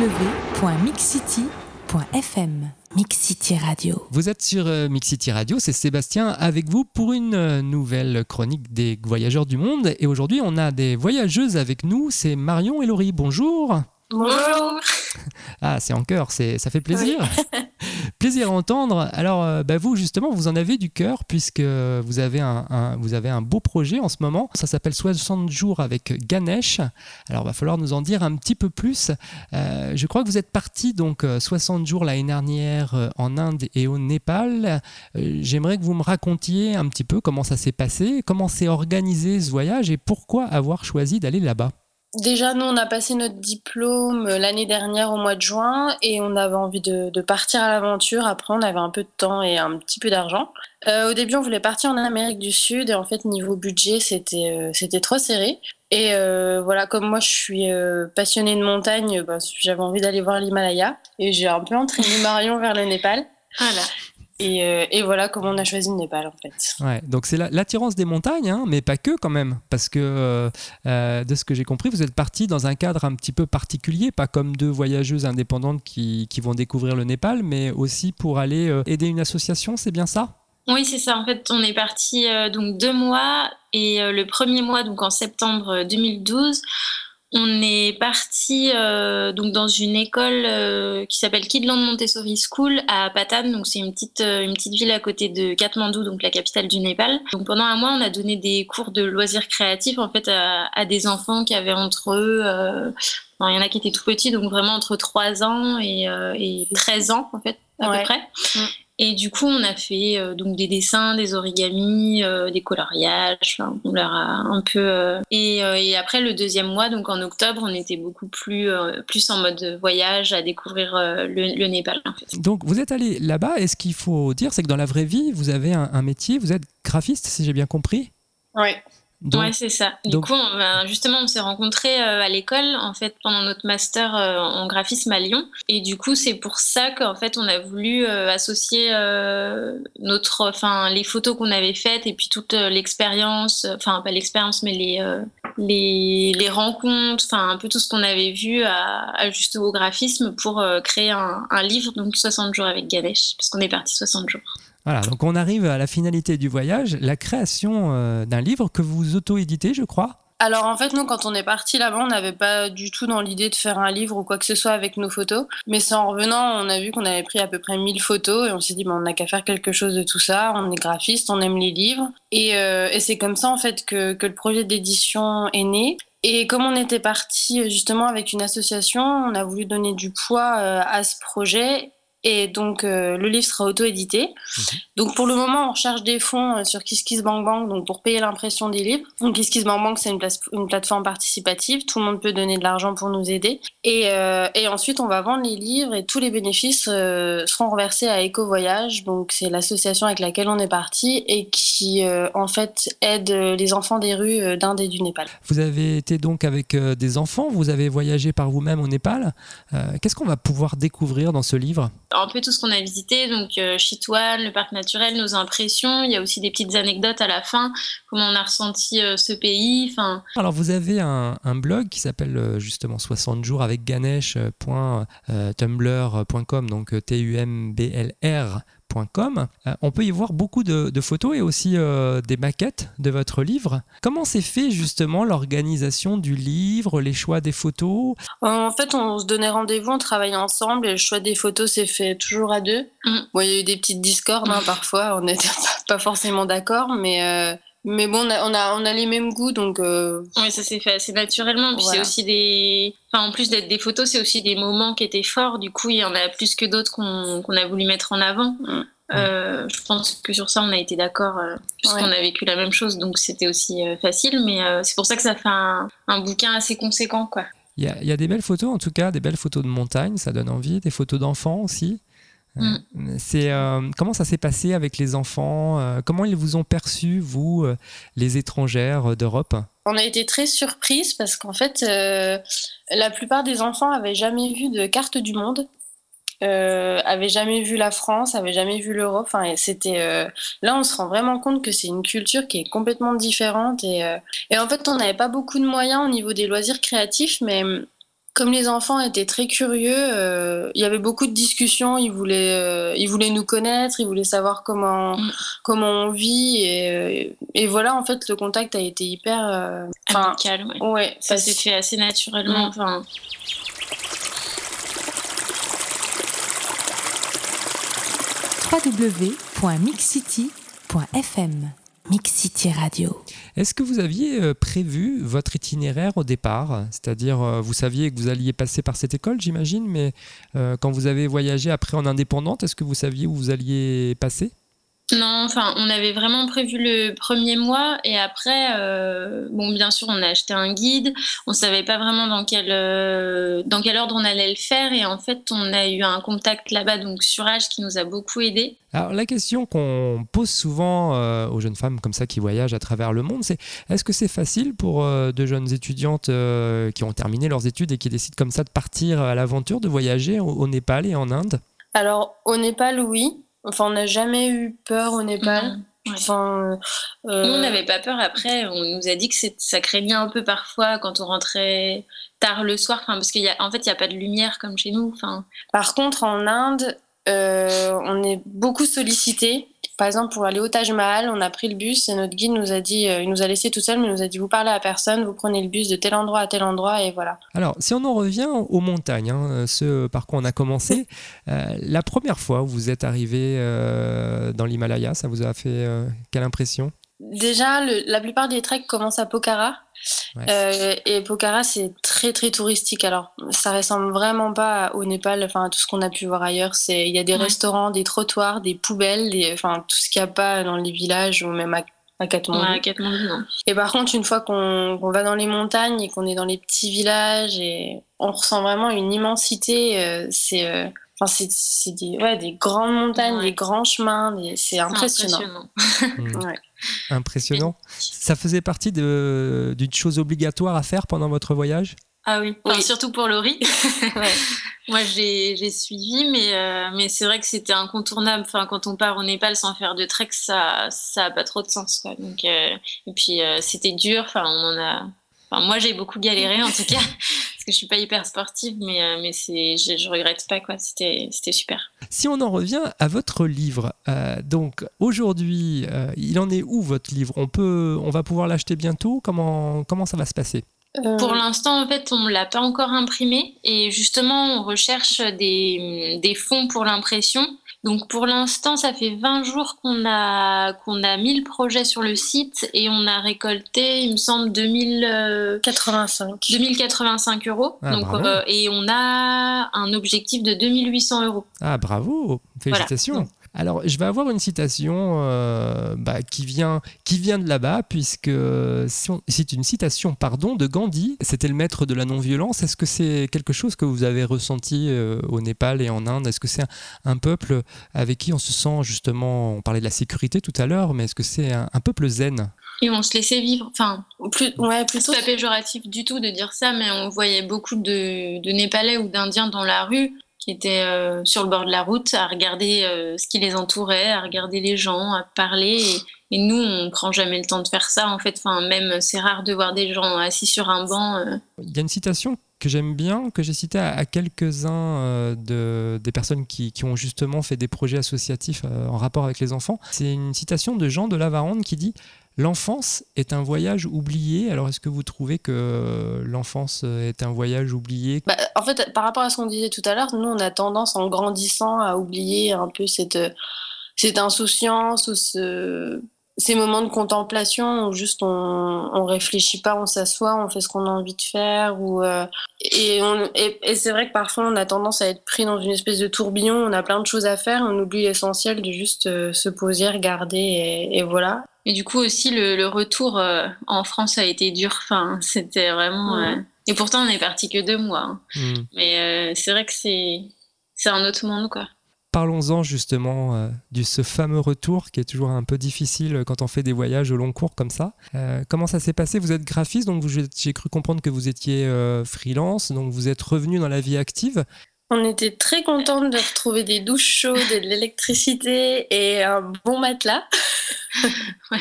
www.mixcity.fm. Mixcity Radio. Vous êtes sur euh, Mixcity Radio, c'est Sébastien avec vous pour une euh, nouvelle chronique des voyageurs du monde. Et aujourd'hui, on a des voyageuses avec nous, c'est Marion et Laurie. Bonjour. Bonjour. Ah, c'est en cœur, c'est, ça fait plaisir. Plaisir à entendre. Alors, euh, bah, vous, justement, vous en avez du cœur puisque vous avez un, beau projet en ce moment. Ça s'appelle 60 jours avec Ganesh. Alors, il va falloir nous en dire un petit peu plus. Euh, je crois que vous êtes parti donc 60 jours l'année dernière euh, en Inde et au Népal. j'aimerais que vous me racontiez un petit peu comment ça s'est passé, comment s'est organisé ce voyage et pourquoi avoir choisi d'aller là-bas. Déjà, nous, on a passé notre diplôme euh, l'année dernière au mois de juin et on avait envie de, partir à l'aventure. Après, on avait un peu de temps et un petit peu d'argent. Euh, au début, on voulait partir en Amérique du Sud et en fait, niveau budget, c'était euh, trop serré. Et voilà, comme moi, je suis passionnée de montagne, bah, j'avais envie d'aller voir l'Himalaya et j'ai un peu entraîné Marion vers le Népal. Voilà. Euh, et, voilà comment on a choisi le Népal en fait. Ouais, donc c'est l'attirance des montagnes, hein, mais pas que quand même, parce que euh, euh, de ce que j'ai compris, vous êtes parti dans un cadre un petit peu particulier, pas comme deux voyageuses indépendantes qui, qui vont découvrir le Népal, mais aussi pour aller aider une association, c'est bien ça? Oui, c'est ça. En fait, on est parti donc deux mois et le premier mois, donc en septembre 2012, on est parti euh, donc dans une école euh, qui s'appelle Kidland Montessori School à Patan, donc c'est une petite euh, une petite ville à côté de Katmandou, donc la capitale du Népal. Donc pendant un mois, on a donné des cours de loisirs créatifs en fait à, des enfants qui avaient entre eux, il y en a qui étaient tout petits, donc vraiment entre 3 ans et, et 13 ans en fait à peu près. Et du coup, on a fait euh, donc des dessins, des origamis, euh, des coloriages. on leur a un peu. Euh, et, après le deuxième mois, donc en octobre, on était beaucoup plus plus en mode voyage à découvrir le, Népal. Donc vous êtes allé là-bas. Et ce qu'il faut dire, c'est que dans la vraie vie, vous avez un, un métier. Vous êtes graphiste, si j'ai bien compris? Oui. Oui, c'est ça. Du coup, on, justement, on s'est rencontrés euh, à l'école, en fait, pendant notre master euh, en graphisme à Lyon. Et du coup, c'est pour ça qu'en fait, on a voulu euh, associer notre, enfin, les photos qu'on avait faites et puis toute l'expérience, enfin, pas l'expérience, mais les, les, les, rencontres, enfin, un peu tout ce qu'on avait vu à, à juste au graphisme pour créer un, un livre, donc 60 jours avec Ganesh, parce qu'on est parti 60 jours. Voilà, donc on arrive à la finalité du voyage, la création euh, d'un livre que vous auto-éditez, je crois. Alors en fait, nous, quand on est parti là-bas, on n'avait pas du tout dans l'idée de faire un livre ou quoi que ce soit avec nos photos. Mais c'est en revenant, on a vu qu'on avait pris à peu près 1000 photos et on s'est dit, on n'a qu'à faire quelque chose de tout ça. On est graphiste, on aime les livres. Et, euh, c'est comme ça en fait que, que le projet d'édition est né. Et comme on était parti justement avec une association, on a voulu donner du poids euh, à ce projet et donc, euh, le livre sera auto-édité. Mhm. Donc, pour le moment, on recherche des fonds euh, sur KissKissBankBank donc pour payer l'impression des livres. Donc, KissKissBankBank, c'est une, une, plateforme participative. Tout le monde peut donner de l'argent pour nous aider. Et, euh, et, ensuite, on va vendre les livres et tous les bénéfices seront reversés à Eco Voyage. Donc, c'est l'association avec laquelle on est parti et qui, en fait, aide les enfants des rues d'Inde et du Népal. Vous avez été donc avec des enfants. Vous avez voyagé par vous-même au Népal. Qu'est-ce qu'on va pouvoir découvrir dans ce livre? Un peu tout ce qu'on a visité, donc euh, le parc naturel, nos impressions. Il y a aussi des petites anecdotes à la fin, comment on a ressenti euh, ce pays. Enfin. Alors vous avez un, blog qui s'appelle euh, justement 60 jours avec ganesh.tumblr.com, donc Euh, on peut y voir beaucoup de, photos et aussi euh, des maquettes de votre livre. Comment s'est fait justement l'organisation du livre, les choix des photos? En fait, on se donnait rendez-vous, on travaillait ensemble et le choix des photos s'est fait toujours à deux. Mm. il y a eu des petites discordes hein, parfois, on n'était pas forcément d'accord, mais... Euh, mais bon, on a, on a, les mêmes goûts, donc. Oui, ça s'est fait assez naturellement. Puis c'est aussi des. Enfin, en plus d'être des photos, c'est aussi des moments qui étaient forts. Du coup, il y en a plus que d'autres qu'on a voulu mettre en avant. Mm. Euh, je pense que sur ça, on a été d'accord, euh, puisqu'on a vécu la même chose, donc c'était aussi euh, facile. Mais c'est pour ça que ça fait un, bouquin assez conséquent, quoi. Il y, a, des belles photos, en tout cas, des belles photos de montagne, ça donne envie, des photos d'enfants aussi. Mm. C'est comment ça s'est passé avec les enfants Comment ils vous ont perçu, vous, les étrangères d'Europe? On a été très surprises parce qu'en fait, la plupart des enfants avaient jamais vu de carte du monde euh, avait jamais vu la France, avait jamais vu l'Europe. Enfin, c'était euh, là, on se rend vraiment compte que c'est une culture qui est complètement différente et, euh, et en fait, on n'avait pas beaucoup de moyens au niveau des loisirs créatifs, mais comme les enfants étaient très curieux, euh, il y avait beaucoup de discussions. Ils voulaient, euh, ils voulaient nous connaître, ils voulaient savoir comment, Mm. comment on vit. Et, euh, et voilà, en fait, le contact a été hyper. euh, Amical, ouais. ouais, Ça parce- s'est fait assez naturellement. Mm. Www.mixcity.fm Mix City Radio. Est-ce que vous aviez euh, prévu votre itinéraire au départ? C'est-à-dire, euh, vous saviez que vous alliez passer par cette école, j'imagine, mais euh, quand vous avez voyagé après en indépendante, est-ce que vous saviez où vous alliez passer? Non, enfin, on avait vraiment prévu le premier mois et après, euh, bon, bien sûr, on a acheté un guide. On savait pas vraiment dans quel euh, dans quel ordre on allait le faire et en fait, on a eu un contact là-bas donc sur Age qui nous a beaucoup aidé. Alors la question qu'on pose souvent euh, aux jeunes femmes comme ça qui voyagent à travers le monde, c'est est-ce que c'est facile pour euh, de jeunes étudiantes euh, qui ont terminé leurs études et qui décident comme ça de partir à l'aventure, de voyager au, au Népal et en Inde? Alors, au Népal, oui. Enfin, on n'a jamais eu peur au Népal. Non. Ouais. Enfin, euh, Nous, on n'avait pas peur. Après, on nous a dit que ça craignait un peu parfois quand on rentrait tard le soir, enfin, parce qu'en en fait, il n'y a pas de lumière comme chez nous. Enfin, Par contre, en Inde, euh, on est beaucoup sollicité. Par exemple, pour aller au Taj Mahal, on a pris le bus et notre guide nous a dit, euh, il nous a laissé tout seul, mais il nous a dit vous parlez à personne, vous prenez le bus de tel endroit à tel endroit et voilà. Alors, si on en revient aux montagnes, hein, ce par quoi on a commencé, euh, la première fois où vous êtes arrivé euh, dans l'Himalaya, ça vous a fait euh, quelle impression? Déjà, le- la plupart des treks commencent à Pokhara. Ouais. Euh, et Pokhara, c'est très très touristique. Alors, ça ressemble vraiment pas au Népal, enfin à tout ce qu'on a pu voir ailleurs. C'est, il y a des Ouais. restaurants, des trottoirs, des poubelles, des, enfin tout ce qu'il n'y a pas dans les villages ou même à, à Katmandou. ouais, à Katmandou, non. Et par contre, une fois qu'on qu'on va dans les montagnes et qu'on est dans les petits villages, et on ressent vraiment une immensité. euh, c'est euh, enfin, c'est des, ouais, des grandes montagnes, Ouais. des grands chemins. des- C'est impressionnant. Ouais. Impressionnant. Ça faisait partie de- d'une chose obligatoire à faire pendant votre voyage? Ah oui, Enfin, Oui. surtout pour Laurie. Ouais. Moi, j'ai suivi, mais, euh, mais c'est vrai que c'était incontournable. Enfin, quand on part au Népal sans faire de trek, ça ça a pas trop de sens. Quoi. Donc, euh, et puis, euh, c'était dur. Enfin, on en a... enfin, moi, j'ai beaucoup galéré, en tout cas, que je suis pas hyper sportive, mais, euh, mais c'est, je, je regrette pas. quoi. C'était c'était super. Si on en revient à votre livre, euh, donc aujourd'hui, euh, il en est où votre livre? On peut, on va pouvoir l'acheter bientôt? Comment comment ça va se passer? Euh, Pour l'instant, en fait, on ne l'a pas encore imprimé et justement, on recherche des, des fonds pour l'impression. Donc, pour l'instant, ça fait 20 jours qu'on a, qu'on a mis le projet sur le site et on a récolté, il me semble, 2000, euh, 85. 2085 euros. Ah, Donc, euh, et on a un objectif de 2800 euros. Ah bravo, félicitations. Voilà. Alors je vais avoir une citation euh, bah, qui vient qui vient de là-bas puisque c'est une citation pardon de Gandhi. C'était le maître de la non-violence. Est-ce que c'est quelque chose que vous avez ressenti euh, au Népal et en Inde? Est-ce que c'est un, un peuple avec qui on se sent justement On parlait de la sécurité tout à l'heure, mais est-ce que c'est un, un peuple zen? Et on se laissait vivre. Enfin, Plus, ouais, plutôt. Pas péjoratif du tout de dire ça, mais on voyait beaucoup de, de Népalais ou d'Indiens dans la rue qui étaient euh, sur le bord de la route à regarder euh, ce qui les entourait, à regarder les gens, à parler. Et, nous, on prend jamais le temps de faire ça. En fait, enfin, même c'est rare de voir des gens assis sur un banc. euh. Il y a une citation que j'aime bien, que j'ai citée à, quelques-uns de, des personnes qui, qui ont justement fait des projets associatifs en rapport avec les enfants. C'est une citation de Jean de Lavarande qui dit L'enfance est un voyage oublié. Alors, est-ce que vous trouvez que l'enfance est un voyage oublié? Bah, en fait, par rapport à ce qu'on disait tout à l'heure, nous, on a tendance, en grandissant, à oublier un peu cette, insouciance ou ce, ces moments de contemplation où juste on, on réfléchit pas, on s'assoit, on fait ce qu'on a envie de faire. Ou, euh, et c'est vrai que parfois, on a tendance à être pris dans une espèce de tourbillon, on a plein de choses à faire, on oublie l'essentiel de juste euh, se poser, regarder et voilà. Et du coup aussi, le, le retour euh, en France a été dur. Enfin, c'était vraiment. Euh, Et pourtant, on est parti que deux mois. hein. Hmm. Mais euh, c'est vrai que c'est c'est un autre monde, quoi. Parlons-en justement de ce fameux retour qui est toujours un peu difficile quand on fait des voyages au long cours comme ça. Comment ça s'est passé? Vous êtes graphiste, donc j'ai cru comprendre que vous étiez freelance, donc vous êtes revenu dans la vie active. On était très contente de retrouver des douches chaudes et de l'électricité et un bon matelas. Ouais.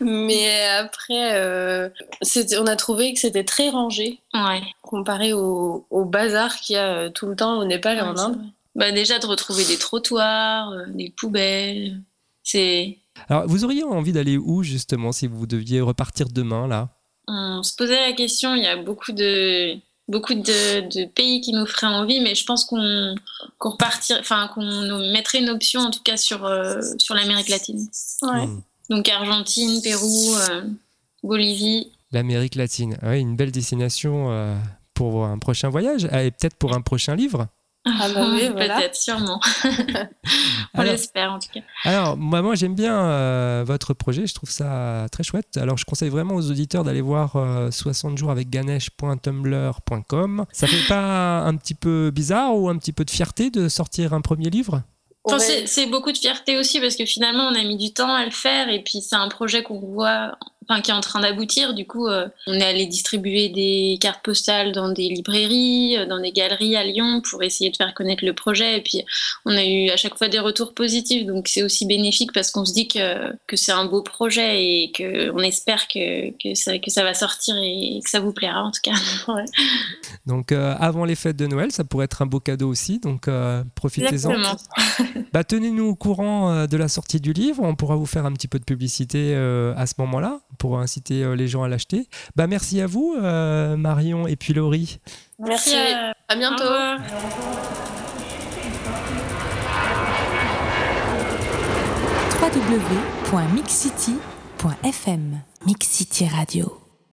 Mais après, euh, on a trouvé que c'était très rangé Ouais. comparé au, au bazar qu'il y a euh, tout le temps au Népal et Ouais, en Inde. Bah, déjà de retrouver des trottoirs, euh, des poubelles. C'est. Alors, vous auriez envie d'aller où justement si vous deviez repartir demain là? On se posait la question, il y a beaucoup de beaucoup de, de pays qui nous feraient envie, mais je pense qu'on qu'on repartir, enfin qu'on nous mettrait une option en tout cas sur euh, sur l'Amérique latine. Ouais. Hmm. Donc Argentine, Pérou, euh, Bolivie. L'Amérique latine. Oui, une belle destination euh, pour un prochain voyage Ah, et peut-être pour un prochain livre. Ah bah oui, voilà. Peut-être, sûrement. On Alors- l'espère en tout cas. Alors, moi, moi j'aime bien euh, votre projet, je trouve ça très chouette. Alors, je conseille vraiment aux auditeurs d'aller voir euh, 60 jours avec ganesh.tumblr.com. Ça fait pas un petit peu bizarre ou un petit peu de fierté de sortir un premier livre? Enfin, c'est beaucoup de fierté aussi parce que finalement on a mis du temps à le faire et puis c'est un projet qu'on voit, enfin qui est en train d'aboutir. Du coup, euh, on est allé distribuer des cartes postales dans des librairies, euh, dans des galeries à Lyon pour essayer de faire connaître le projet. Et puis on a eu à chaque fois des retours positifs, donc c'est aussi bénéfique parce qu'on se dit que, que c'est un beau projet et que on espère que, que, ça, que ça va sortir et que ça vous plaira en tout cas. Ouais. Donc, euh, avant les fêtes de Noël, ça pourrait être un beau cadeau aussi. Donc, euh, profitez-en. Bah, Tenez-nous au courant de la sortie du livre. On pourra vous faire un petit peu de publicité à ce moment-là pour inciter euh, les gens à l'acheter. Bah, merci à vous, euh, Marion et puis Laurie. Merci. euh, À au bientôt. revoir. www.mixcity.fm Mix City Radio.